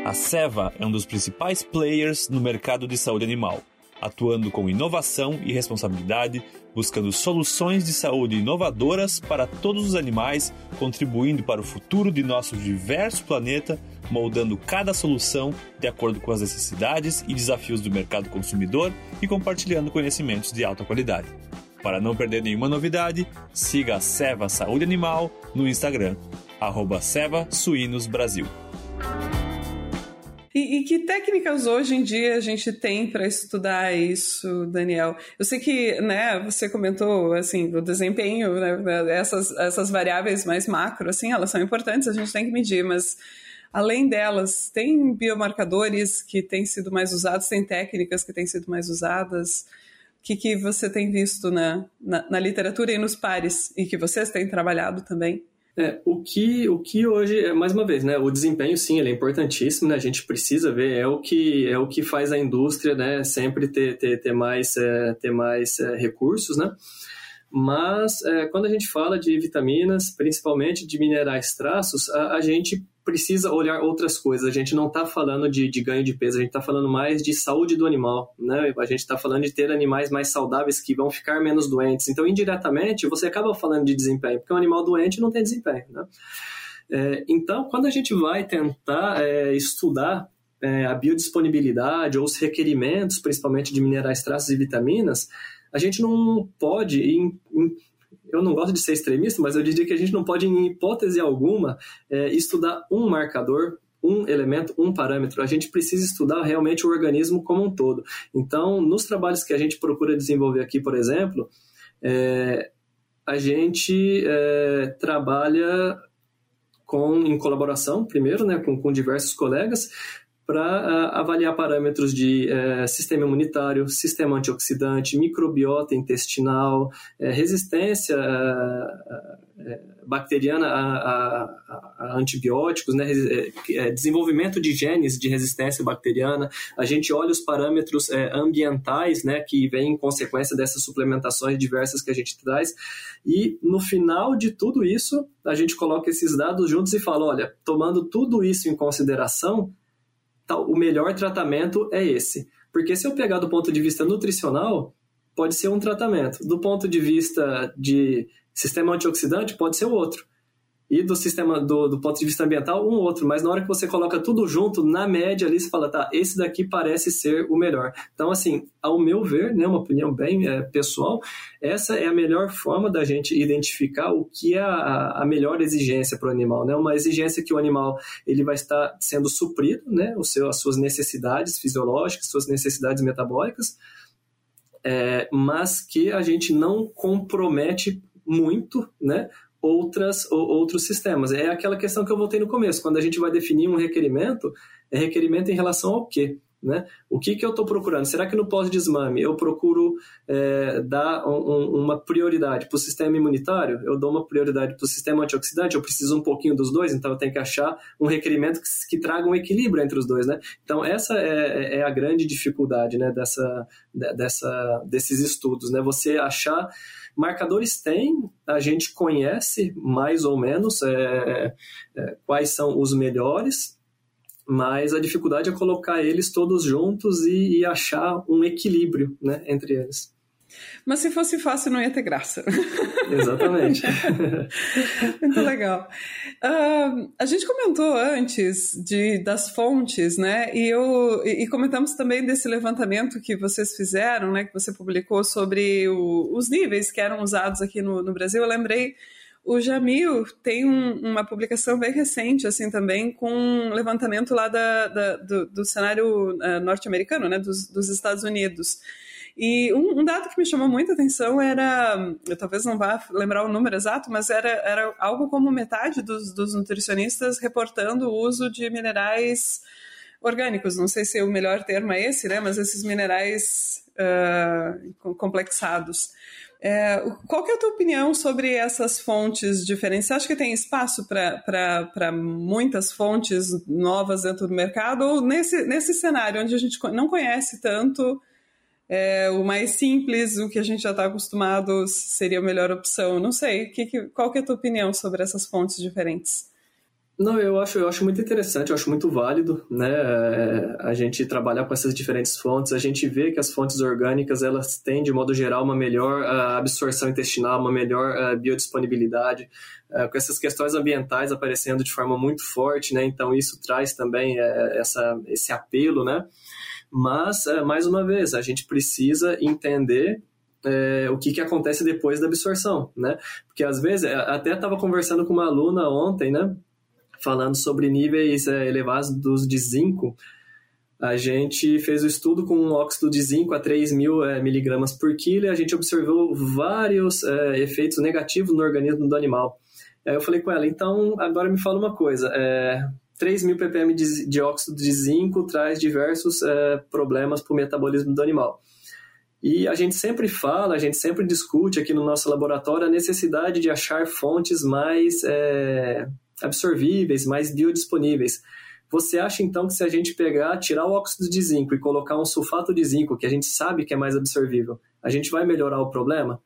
A Seva é um dos principais players no mercado de saúde animal, atuando com inovação e responsabilidade, buscando soluções de saúde inovadoras para todos os animais, contribuindo para o futuro de nosso diverso planeta moldando cada solução de acordo com as necessidades e desafios do mercado consumidor e compartilhando conhecimentos de alta qualidade. Para não perder nenhuma novidade, siga a Seva Saúde Animal no Instagram, arroba Seva Suínos Brasil. E, e, que técnicas hoje em dia a gente tem para estudar isso, Daniel? Eu sei que, né, você comentou, assim, o desempenho, né, essas, essas variáveis mais macro, assim, elas são importantes, a gente tem que medir, mas além delas, tem biomarcadores que têm sido mais usados, tem técnicas que têm sido mais usadas? O que, que você tem visto na, na, na literatura e nos pares, e que vocês têm trabalhado também? É, o que, o que hoje, é, mais uma vez, né, o desempenho sim, ele é importantíssimo, né, a gente precisa ver, é o que, é o que faz a indústria, né, sempre ter, ter, ter mais, é, ter mais é, recursos, né, mas é, quando a gente fala de vitaminas, principalmente de minerais traços, a, a gente precisa olhar outras coisas. A gente não está falando de, de, ganho de peso, a gente está falando mais de saúde do animal, né? A gente está falando de ter animais mais saudáveis que vão ficar menos doentes. Então, indiretamente, você acaba falando de desempenho, porque um animal doente não tem desempenho, né? É, então, quando a gente vai tentar é, estudar é, a biodisponibilidade ou os requerimentos, principalmente de minerais, traços e vitaminas, a gente não pode, em, em eu não gosto de ser extremista, mas eu diria que a gente não pode, em hipótese alguma, é, estudar um marcador um elemento, um parâmetro. A gente precisa estudar realmente o organismo como um todo. Então, nos trabalhos que a gente procura desenvolver aqui, por exemplo, é, a gente é, trabalha com, em colaboração, primeiro, né, com, com diversos colegas, para uh, avaliar parâmetros de uh, sistema imunitário, sistema antioxidante, microbiota intestinal, uh, resistência bacteriana a, a, a, antibióticos, né? desenvolvimento de genes de resistência bacteriana. A gente olha os parâmetros ambientais né, que vêm em consequência dessas suplementações diversas que a gente traz. E no final de tudo isso, a gente coloca esses dados juntos e fala: olha, tomando tudo isso em consideração, o melhor tratamento é esse. Porque se eu pegar do ponto de vista nutricional, pode ser um tratamento. Do ponto de vista de sistema antioxidante, pode ser outro e do sistema do, do, ponto de vista ambiental um outro, mas na hora que você coloca tudo junto, na média ali você fala, tá, esse daqui parece ser o melhor. Então, assim, ao meu ver, né, uma opinião bem é, pessoal, essa é a melhor forma da gente identificar o que é a, a melhor exigência para o animal, né? Uma exigência que o animal ele vai estar sendo suprido, né, o seu, as suas necessidades fisiológicas, suas necessidades metabólicas, é, mas que a gente não compromete muito, né, outras, ou, outros sistemas. É aquela questão que eu voltei no começo. Quando a gente vai definir um requerimento, é requerimento em relação ao quê? Né? O que, que eu estou procurando? Será que no pós-desmame eu procuro é, dar um, uma prioridade para o sistema imunitário? Eu dou uma prioridade para o sistema antioxidante? Eu preciso um pouquinho dos dois, então eu tenho que achar um requerimento que, que traga um equilíbrio entre os dois. Né? Então, essa é, é a grande dificuldade né, dessa, dessa, desses estudos. Né? Você achar Marcadores tem, a gente conhece mais ou menos é, é, quais são os melhores, mas a dificuldade é colocar eles todos juntos e, e achar um equilíbrio né, entre eles. Mas se fosse fácil, não ia ter graça. Exatamente. Muito legal. Uh, a gente comentou antes de, das fontes, né? E, eu, e comentamos também desse levantamento que vocês fizeram, né? Que você publicou sobre o, os níveis que eram usados aqui no, no Brasil. Eu lembrei o Jamil tem um, uma publicação bem recente, assim, também, com um levantamento lá da, da do, do, cenário uh, norte-americano, né, dos, dos, Estados Unidos. E um, um, dado que me chamou muita atenção era, eu talvez não vá lembrar o número exato, mas era, era algo como metade dos, dos nutricionistas reportando o uso de minerais orgânicos. Não sei se o melhor termo é esse, né? Mas esses minerais uh, complexados. É, qual que é a tua opinião sobre essas fontes diferentes? Você acha que tem espaço para muitas fontes novas dentro do mercado? Ou nesse, nesse cenário onde a gente não conhece tanto é, o mais simples, o que a gente já está acostumado, seria a melhor opção. Não sei, que, que, qual que é a tua opinião sobre essas fontes diferentes? Não, eu acho, eu acho muito interessante, eu acho muito válido, né, é, a gente trabalhar com essas diferentes fontes, a gente vê que as fontes orgânicas, elas têm, de modo geral, uma melhor uh, absorção intestinal, uma melhor uh, biodisponibilidade, uh, com essas questões ambientais aparecendo de forma muito forte, né, então isso traz também essa, esse apelo, né, mas, é, mais uma vez, a gente precisa entender é, o que, que acontece depois da absorção, né? Porque às vezes, é, até estava conversando com uma aluna ontem, né? Falando sobre níveis é, elevados de zinco. a gente fez o estudo com um óxido de zinco a 3 mil é, miligramas por quilo e a gente observou vários é, efeitos negativos no organismo do animal. Aí eu falei com ela, então agora me fala uma coisa, é, 3 mil ppm de, de, óxido de zinco traz diversos é, problemas para o metabolismo do animal. E a gente sempre fala, a gente sempre discute aqui no nosso laboratório a necessidade de achar fontes mais é, absorvíveis, mais biodisponíveis. Você acha então que se a gente pegar, tirar o óxido de zinco e colocar um sulfato de zinco, que a gente sabe que é mais absorvível, a gente vai melhorar o problema?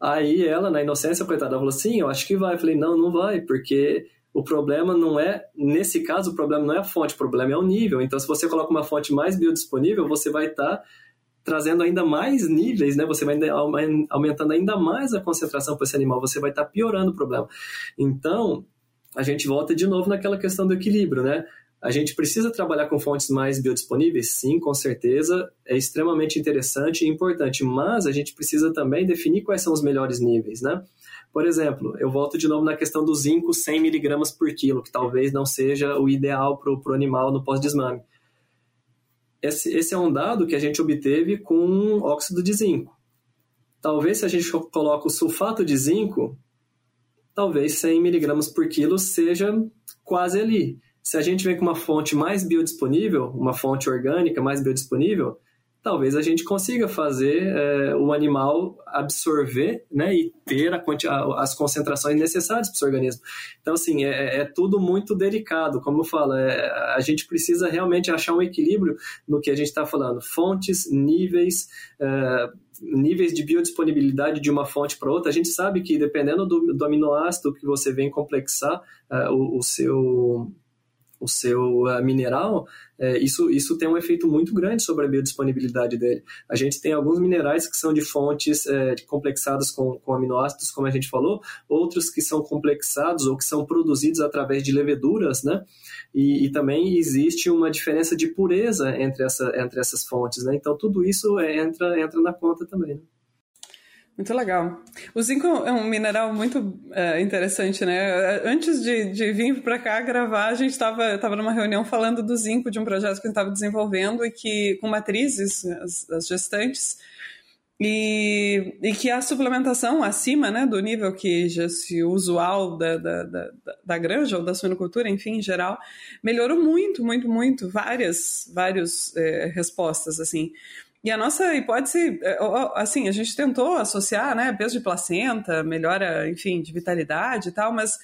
Aí ela, na inocência, coitada, falou: sim, eu acho que vai. Eu falei: não, não vai, porque o problema não é, nesse caso, o problema não é a fonte, o problema é o nível. Então, se você coloca uma fonte mais biodisponível, você vai estar. Tá trazendo ainda mais níveis, né? Você vai aumentando ainda mais a concentração para esse animal, você vai estar tá piorando o problema. Então, a gente volta de novo naquela questão do equilíbrio, né? A gente precisa trabalhar com fontes mais biodisponíveis? Sim, com certeza. É extremamente interessante e importante, mas a gente precisa também definir quais são os melhores níveis, né? Por exemplo, eu volto de novo na questão do zinco 100 miligramas por quilo, que talvez não seja o ideal para o animal no pós-desmame. Esse, esse é um dado que a gente obteve com óxido de zinco. Talvez se a gente coloca o sulfato de zinco, talvez 100 miligramas por quilo seja quase ali. Se a gente vem com uma fonte mais biodisponível, uma fonte orgânica mais biodisponível, talvez a gente consiga fazer é, o animal absorver né, e ter a, as concentrações necessárias para o seu organismo. Então, assim, é, é, tudo muito delicado, como eu falo, é, a gente precisa realmente achar um equilíbrio no que a gente está falando, fontes, níveis, é, níveis de biodisponibilidade de uma fonte para outra. A gente sabe que dependendo do, do aminoácido que você vem complexar é, o, o seu o seu mineral, é, isso, isso tem um efeito muito grande sobre a biodisponibilidade dele. A gente tem alguns minerais que são de fontes é, complexadas com, com aminoácidos, como a gente falou, outros que são complexados ou que são produzidos através de leveduras, né? E, e também existe uma diferença de pureza entre, essa, entre essas fontes, né? Então, tudo isso é, entra, entra na conta também, né? Muito legal. O zinco é um mineral muito é, interessante, né? Antes de, de vir para cá gravar, a gente estava tava numa reunião falando do zinco, de um projeto que a gente estava desenvolvendo e que, com matrizes, as, as gestantes, e, e, que a suplementação acima né, do nível que já se usual da, da, da, da granja ou da suinocultura, enfim, em geral, melhorou muito, muito, muito, várias, várias é, respostas, assim. E a nossa hipótese, é, assim, a gente tentou associar, né, peso de placenta, melhora, enfim, de vitalidade e tal, mas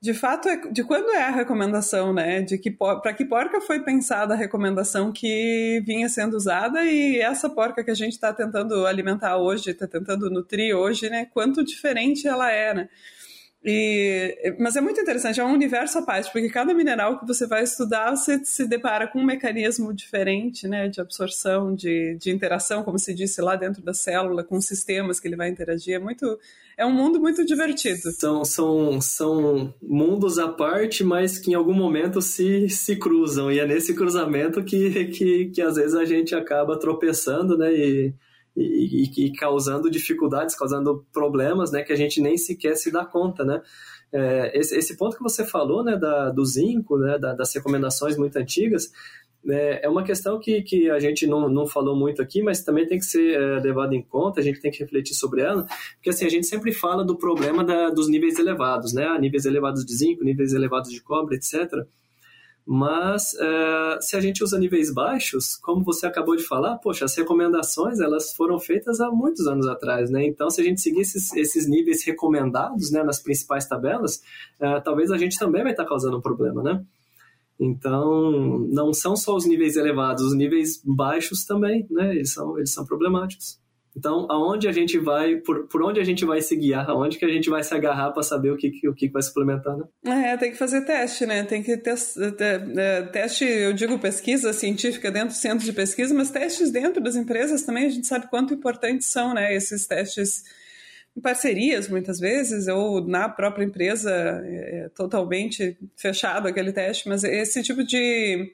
de fato, é de quando é a recomendação, né? De que para que porca foi pensada a recomendação que vinha sendo usada e essa porca que a gente está tentando alimentar hoje, está tentando nutrir hoje, né? Quanto diferente ela é, né? E, mas é muito interessante, é um universo à parte, porque cada mineral que você vai estudar, você se depara com um mecanismo diferente, né, de absorção, de, de interação, como se disse lá dentro da célula, com sistemas que ele vai interagir. É muito, é um mundo muito divertido. São, são, são mundos à parte, mas que em algum momento se, se cruzam, e é nesse cruzamento que, que, que às vezes a gente acaba tropeçando, né, e e, e, causando dificuldades, causando problemas, né, que a gente nem sequer se dá conta, né. É, esse, esse, ponto que você falou, né, da, do zinco, né, da, das recomendações muito antigas, é, é uma questão que, que a gente não, não falou muito aqui, mas também tem que ser é, levado em conta, a gente tem que refletir sobre ela, porque assim, a gente sempre fala do problema da, dos níveis elevados, né, níveis elevados de zinco, níveis elevados de cobre, etc., mas é, se a gente usa níveis baixos, como você acabou de falar, poxa, as recomendações elas foram feitas há muitos anos atrás, né? Então, se a gente seguir esses, esses níveis recomendados, né, nas principais tabelas, é, talvez a gente também vai estar causando um problema, né? Então, não são só os níveis elevados, os níveis baixos também, né? Eles são, eles são problemáticos. Então, aonde a gente vai, por, por onde a gente vai se guiar, aonde que a gente vai se agarrar para saber o que, o que vai suplementar, né? É, tem que fazer teste, né? Tem que ter é, teste, eu digo pesquisa científica dentro do centro de pesquisa, mas testes dentro das empresas também, a gente sabe quanto importantes são, né? Esses testes em parcerias, muitas vezes, ou na própria empresa, é, é totalmente fechado aquele teste, mas esse tipo de,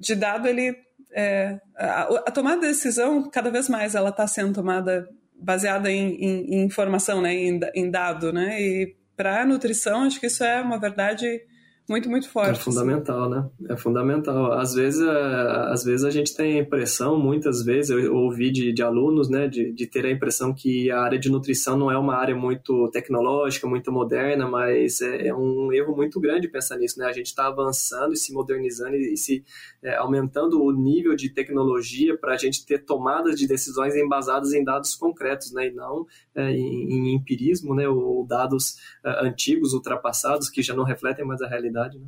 de dado, ele é, a, a, tomada de decisão, cada vez mais, ela está sendo tomada baseada em, em, em informação, né, em, em, dado, né, e para a nutrição, acho que isso é uma verdade muito, muito forte. É fundamental, né? É fundamental. Às vezes, é, às vezes a gente tem a impressão, muitas vezes, eu ouvi de, de alunos, né, de, de ter a impressão que a área de nutrição não é uma área muito tecnológica, muito moderna, mas é, é um erro muito grande pensar nisso, né? A gente está avançando e se modernizando e, se é, aumentando o nível de tecnologia para a gente ter tomadas de decisões embasadas em dados concretos, né? E não é, em, em, empirismo, né? Ou dados é, antigos, ultrapassados, que já não refletem mais a realidade realidade. Né?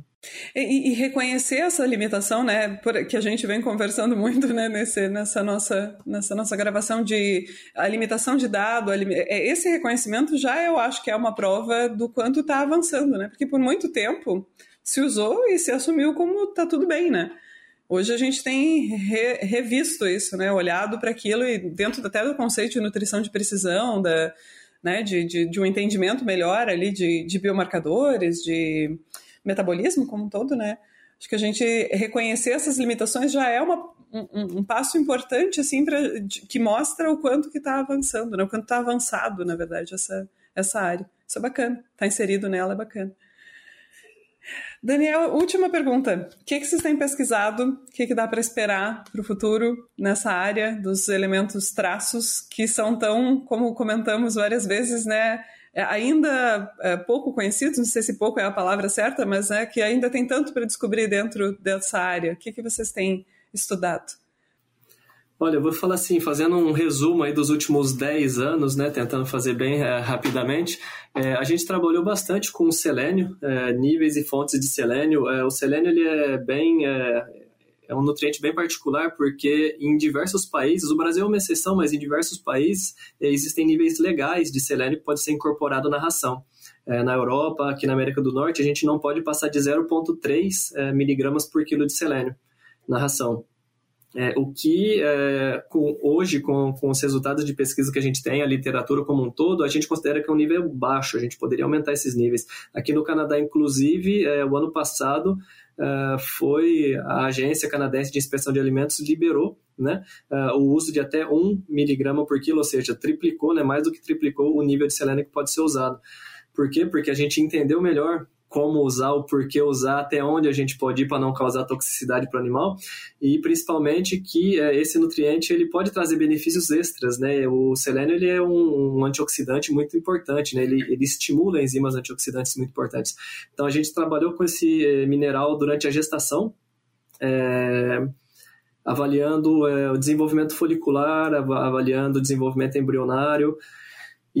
E, e, reconhecer essa limitação, né, por, que a gente vem conversando muito né, nesse, nessa, nossa, nessa nossa gravação de a limitação de dado, é, esse reconhecimento já eu acho que é uma prova do quanto está avançando, né? Porque por muito tempo se usou e se assumiu como está tudo bem, né? Hoje a gente tem re, revisto isso, né? Olhado para aquilo e dentro até do conceito de nutrição de precisão, da, né? de, de, de um entendimento melhor ali de, de biomarcadores, de metabolismo como um todo, né? Acho que a gente reconhecer essas limitações já é uma, um, um, passo importante, assim, pra, que mostra o quanto que está avançando, né? O quanto está avançado, na verdade, essa, essa área. Isso é bacana. Está inserido nela é bacana. Daniel, última pergunta. O que, que vocês têm pesquisado? O que, que dá para esperar para o futuro nessa área dos elementos traços que são tão, como comentamos várias vezes, né? É, ainda é, pouco conhecidos, não sei se pouco é a palavra certa, mas é que ainda tem tanto para descobrir dentro dessa área. O que, que vocês têm estudado? Olha, eu vou falar assim, fazendo um resumo aí dos últimos 10 anos, né, tentando fazer bem é, rapidamente, é, a gente trabalhou bastante com o selênio, é, níveis e fontes de selênio. o selênio ele é bem é um nutriente bem particular porque em diversos países, o Brasil é uma exceção, mas em diversos países eh, existem níveis legais de selênio que pode ser incorporado na ração. É, na Europa, aqui na América do Norte, a gente não pode passar de 0,3 é, miligramas por quilo de selênio na ração. É, o que é, com, hoje, com, com os resultados de pesquisa que a gente tem, a literatura como um todo, a gente considera que é um nível baixo, a gente poderia aumentar esses níveis. Aqui no Canadá, inclusive, é, o ano passado, foi a Agência Canadense de Inspeção de Alimentos liberou né, uh, o uso de até 1 miligrama por quilo, ou seja, triplicou, né, mais do que triplicou o nível de selênio que pode ser usado. Por quê? Porque a gente entendeu melhor como usar, o porquê usar, até onde a gente pode ir para não causar toxicidade para o animal e principalmente que é, esse nutriente ele pode trazer benefícios extras, né? O selênio ele é um, um antioxidante muito importante, né? Ele, ele, estimula enzimas antioxidantes muito importantes. Então a gente trabalhou com esse é, mineral durante a gestação. É, avaliando é, o desenvolvimento folicular, avaliando o desenvolvimento embrionário,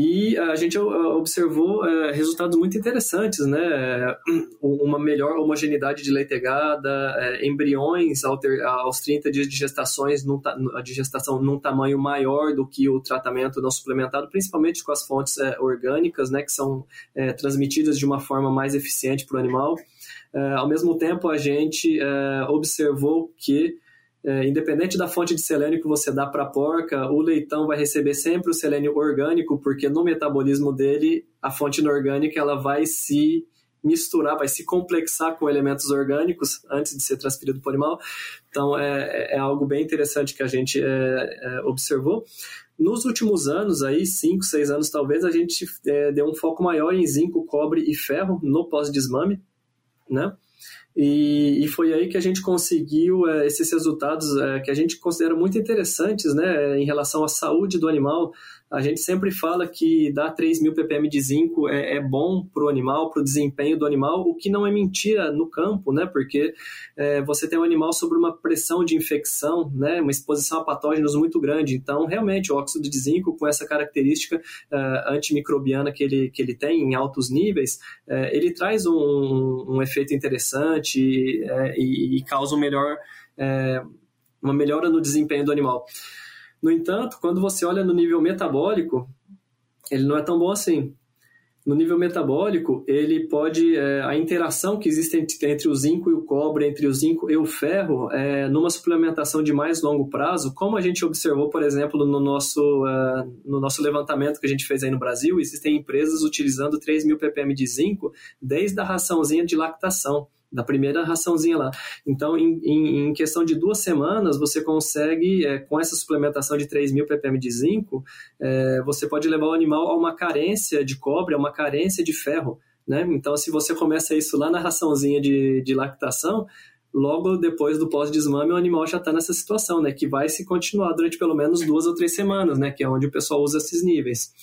e a gente observou é, resultados muito interessantes, né? Uma melhor homogeneidade de leitegada, é, embriões aos 30 dias de, gestações num, gestação num tamanho maior do que o tratamento não suplementado, principalmente com as fontes é, orgânicas, né? Que são transmitidas de uma forma mais eficiente para o animal. Ao mesmo tempo, a gente observou que é, independente da fonte de selênio que você dá para a porca, o leitão vai receber sempre o selênio orgânico, porque no metabolismo dele, a fonte inorgânica ela vai se misturar, vai se complexar com elementos orgânicos antes de ser transferido para o animal. Então, é, é algo bem interessante que a gente é, é, observou. Nos últimos anos, aí, 5, 6 anos talvez, a gente é, deu um foco maior em zinco, cobre e ferro no pós-desmame, né? E, e, foi aí que a gente conseguiu é, esses resultados é, que a gente considera muito interessantes né, em relação à saúde do animal, a gente sempre fala que dar 3 mil ppm de zinco é, é bom para o animal, para o desempenho do animal, o que não é mentira no campo, né? Porque é, você tem um animal sobre uma pressão de infecção, né? Uma exposição a patógenos muito grande. Então, realmente, o óxido de zinco, com essa característica uh, antimicrobiana que ele, que ele tem em altos níveis, uh, ele traz um, um efeito interessante uh, e, e, causa um melhor, uma melhora no desempenho do animal. No entanto, quando você olha no nível metabólico, ele não é tão bom assim. No nível metabólico, ele pode. É, a interação que existe entre, o zinco e o cobre, entre o zinco e o ferro, é, numa suplementação de mais longo prazo, como a gente observou, por exemplo, no nosso, é, no nosso levantamento que a gente fez aí no Brasil, existem empresas utilizando 3 mil ppm de zinco desde a raçãozinha de lactação da primeira raçãozinha lá. Então, em, em, em questão de duas semanas, você consegue, é, com essa suplementação de 3 mil ppm de zinco, é, você pode levar o animal a uma carência de cobre, a uma carência de ferro. Né? Então, se você começa isso lá na raçãozinha de, de lactação, logo depois do pós-desmame, o animal já está nessa situação, né? Que vai se continuar durante pelo menos duas ou três semanas, né? Que é onde o pessoal usa esses níveis.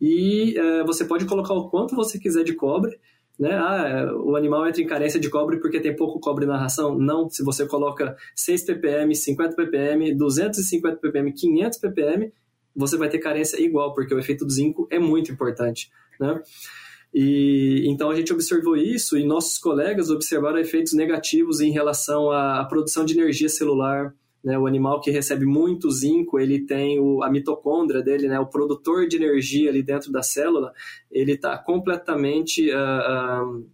E é, você pode colocar o quanto você quiser de cobre, né? Ah, o animal entra em carência de cobre porque tem pouco cobre na ração. Não, se você coloca 6 ppm, 50 ppm, 250 ppm, 500 ppm, você vai ter carência igual, porque o efeito do zinco é muito importante, né? E então a gente observou isso e nossos colegas observaram efeitos negativos em relação à produção de energia celular. Né? O animal que recebe muito zinco, ele tem o, a mitocôndria dele, né? o produtor de energia ali dentro da célula, ele está completamente uh, uh,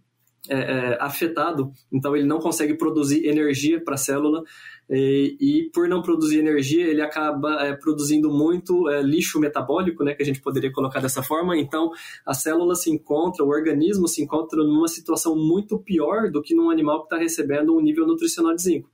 é, é, afetado, então ele não consegue produzir energia para a célula e, e, por não produzir energia ele acaba é, produzindo muito é, lixo metabólico, né, que a gente poderia colocar dessa forma. Então a célula se encontra, o organismo se encontra numa situação muito pior do que num animal que está recebendo um nível nutricional de zinco.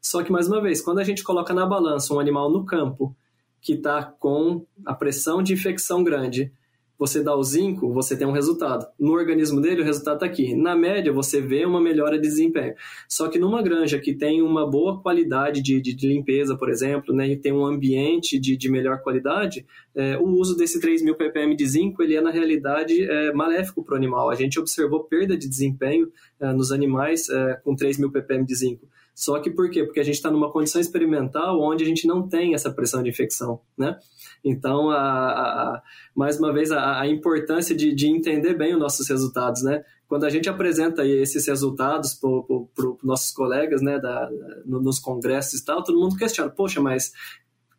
Só que mais uma vez, quando a gente coloca na balança um animal no campo que está com a pressão de infecção grande você dá o zinco, você tem um resultado. No organismo dele, o resultado está aqui. Na média, você vê uma melhora de desempenho. Só que numa granja que tem uma boa qualidade de, de, de limpeza, por exemplo, né, e tem um ambiente de, de melhor qualidade, é, o uso desse 3.000 ppm de zinco, ele é, na realidade, é, maléfico para o animal. A gente observou perda de desempenho é, nos animais é, com 3.000 ppm de zinco. Só que por quê? Porque a gente está numa condição experimental onde a gente não tem essa pressão de infecção, né? Então, a, a, mais uma vez, a, a importância de, de, entender bem os nossos resultados, né? Quando a gente apresenta esses resultados para os nossos colegas, né, da, no, nos congressos e tal, todo mundo questiona, poxa, mas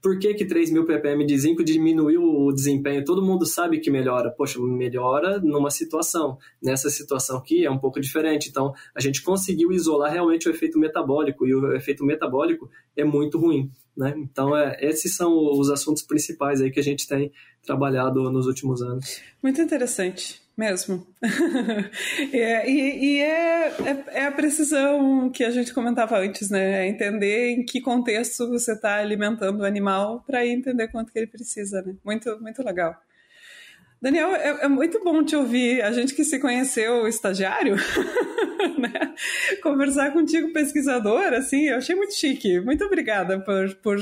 por que, que 3 mil ppm de zinco diminuiu o desempenho? Todo mundo sabe que melhora. Poxa, melhora numa situação. Nessa situação aqui é um pouco diferente. Então, a gente conseguiu isolar realmente o efeito metabólico, e o efeito metabólico é muito ruim. Né? Então, é, esses são os assuntos principais aí que a gente tem trabalhado nos últimos anos. Muito interessante mesmo. é, e, e é, é, é, a precisão que a gente comentava antes, né? É entender em que contexto você está alimentando o animal para entender quanto que ele precisa, né? Muito, muito legal. Daniel, é, é, muito bom te ouvir. A gente que se conheceu estagiário, né? Conversar contigo, pesquisador, assim, eu achei muito chique. Muito obrigada por, por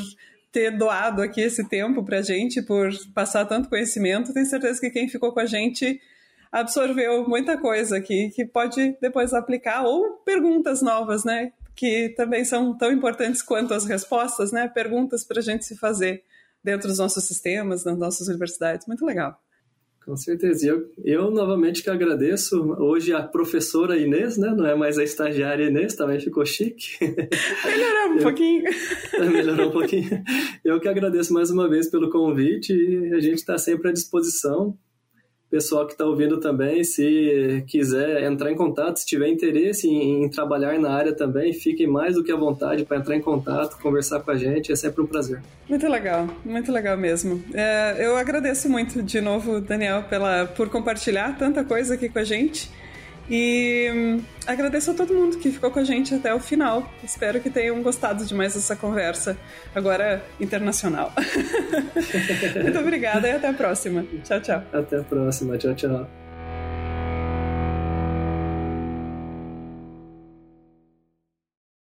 ter doado aqui esse tempo para a gente, por passar tanto conhecimento. Tenho certeza que quem ficou com a gente absorveu muita coisa aqui que pode depois aplicar ou perguntas novas, né? Que também são tão importantes quanto as respostas, né? Perguntas para a gente se fazer dentro dos nossos sistemas, nas nossas universidades. Muito legal. Com certeza. Eu, eu novamente que agradeço. Hoje a professora Inês, né? Não é mais a estagiária Inês, também ficou chique. Melhorou um eu, pouquinho. Melhorou um pouquinho. Eu que agradeço mais uma vez pelo convite e a gente está sempre à disposição pessoal que está ouvindo também, se quiser entrar em contato, se tiver interesse em, em, trabalhar na área também, fiquem mais do que à vontade para entrar em contato, conversar com a gente, é sempre um prazer. Muito legal, muito legal mesmo. É, eu agradeço muito de novo, Daniel, pela, por compartilhar tanta coisa aqui com a gente. E hum, agradeço a todo mundo que ficou com a gente até o final. Espero que tenham gostado de mais essa conversa, agora internacional. Muito obrigada e até a próxima. Tchau, tchau. Até a próxima. Tchau, tchau.